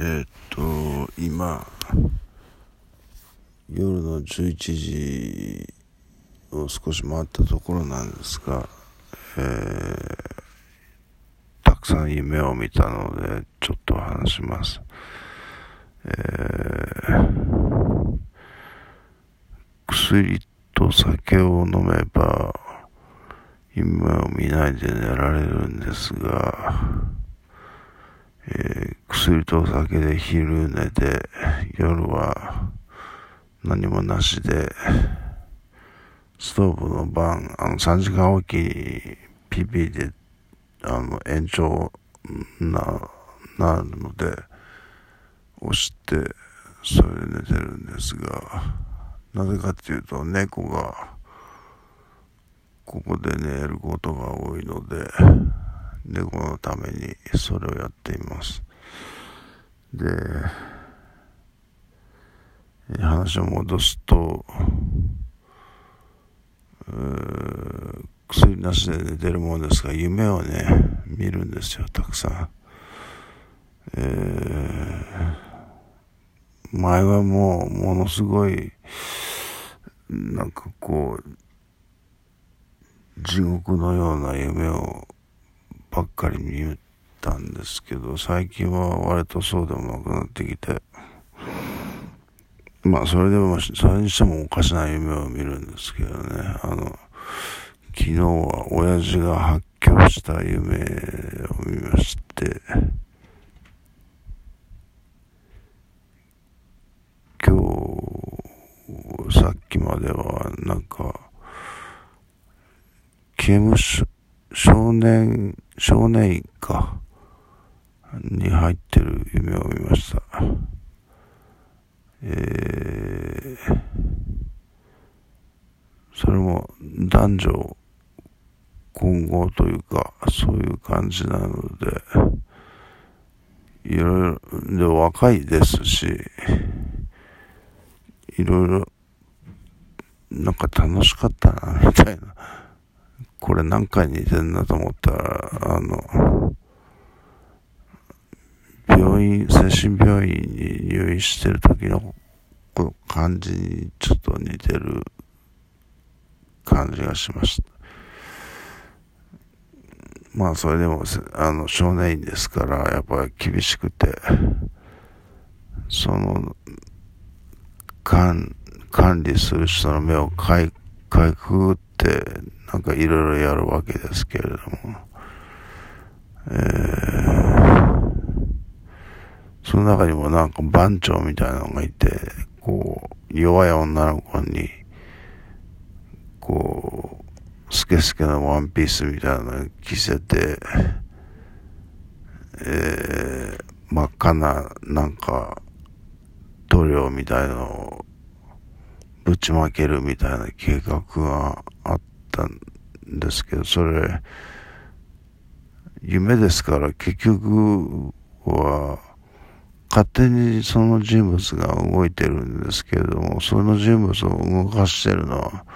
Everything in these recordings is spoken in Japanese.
え、っと、今、夜の11時を少し回ったところなんですが、えー、たくさん夢を見たので、ちょっと話します。えー、薬と酒を飲めば、夢を見ないで寝られるんですが、えー、薬と酒で昼寝で、夜は何もなしで、ストーブの番、あの3時間おきに PP で、あの延長な、なるので、押して、それで寝てるんですが、なぜかっていうと、猫が、ここで寝ることが多いので、猫のためにそれをやっています。で、話を戻すと、薬なしで寝てるもんですが、夢をね、見るんですよ、たくさん。えー、前はもう、ものすごい、なんかこう、地獄のような夢をばっかり見たんですけど、最近は割とそうでもなくなってきて、まあそれでも、それにしてもおかしな夢を見るんですけどね、あの、昨日は親父が発狂した夢を見まして、今日、さっきまではなんか、刑務所、少年、少年院か、に入ってる夢を見ました。えー、それも男女混合というか、そういう感じなので、いろいろ、で、若いですし、いろいろ、なんか楽しかったな、みたいな。これ何回似てんなと思ったら、あの、病院、精神病院に入院してる時の感じにちょっと似てる感じがしました。まあそれでも、あの、少年院ですから、やっぱり厳しくて、その、管、管理する人の目をかい、かいくぐって、なんかいろいろやるわけですけれども、えー、その中にもなんか番長みたいなのがいて、こう、弱い女の子に、こう、スケスケのワンピースみたいなの着せて、えー、真っ赤な、なんか、塗料みたいのをぶちまけるみたいな計画があったんですけど、それ、夢ですから結局は、勝手にその人物が動いてるんですけれども、その人物を動かしてるのは、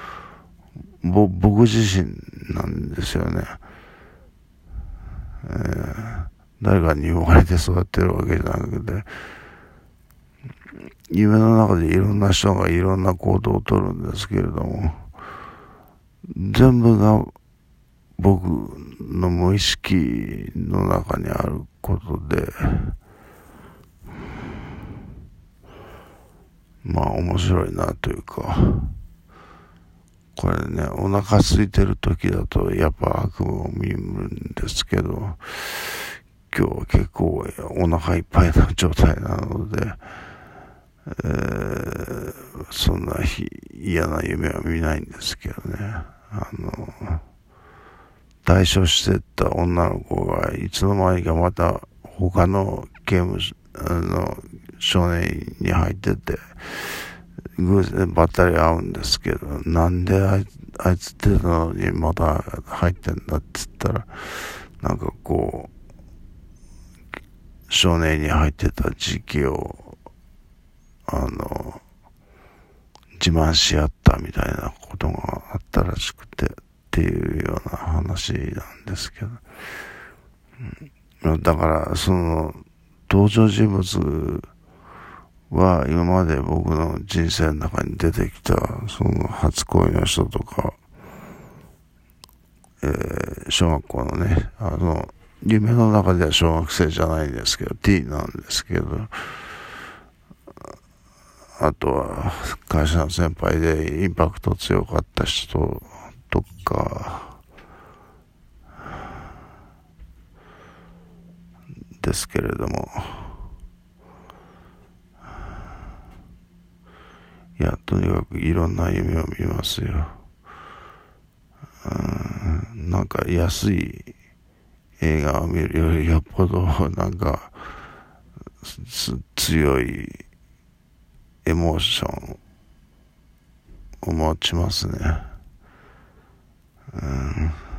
僕自身なんですよね。えー、誰かに言われてそうやってるわけじゃなくて、夢の中でいろんな人がいろんな行動をとるんですけれども、全部が僕の無意識の中にあることで、まあ面白いなというか、これね、お腹空いてる時だとやっぱ悪夢を見るんですけど、今日は結構お腹いっぱいな状態なので、えー、そんな嫌な夢は見ないんですけどね。あの、退所してった女の子がいつの間にかまた他の刑務所、の、少年に入ってて、偶然ばったり会うんですけど、なんであいあいつってたのにまた入ってんだって言ったら、なんかこう、少年に入ってた時期を、あの、自慢し合ったみたいなことがあったらしくて、っていうような話なんですけど。うん、だから、その、登場人物は今まで僕の人生の中に出てきた、その初恋の人とか、えー、小学校のね、あの、夢の中では小学生じゃないんですけど、T なんですけど、あとは会社の先輩でインパクト強かった人とか、ですけれども、いや、とにかくいろんな夢を見ますよ。うん、なんか安い映画を見るよりよっぽどなんか強いエモーションを持ちますね。うん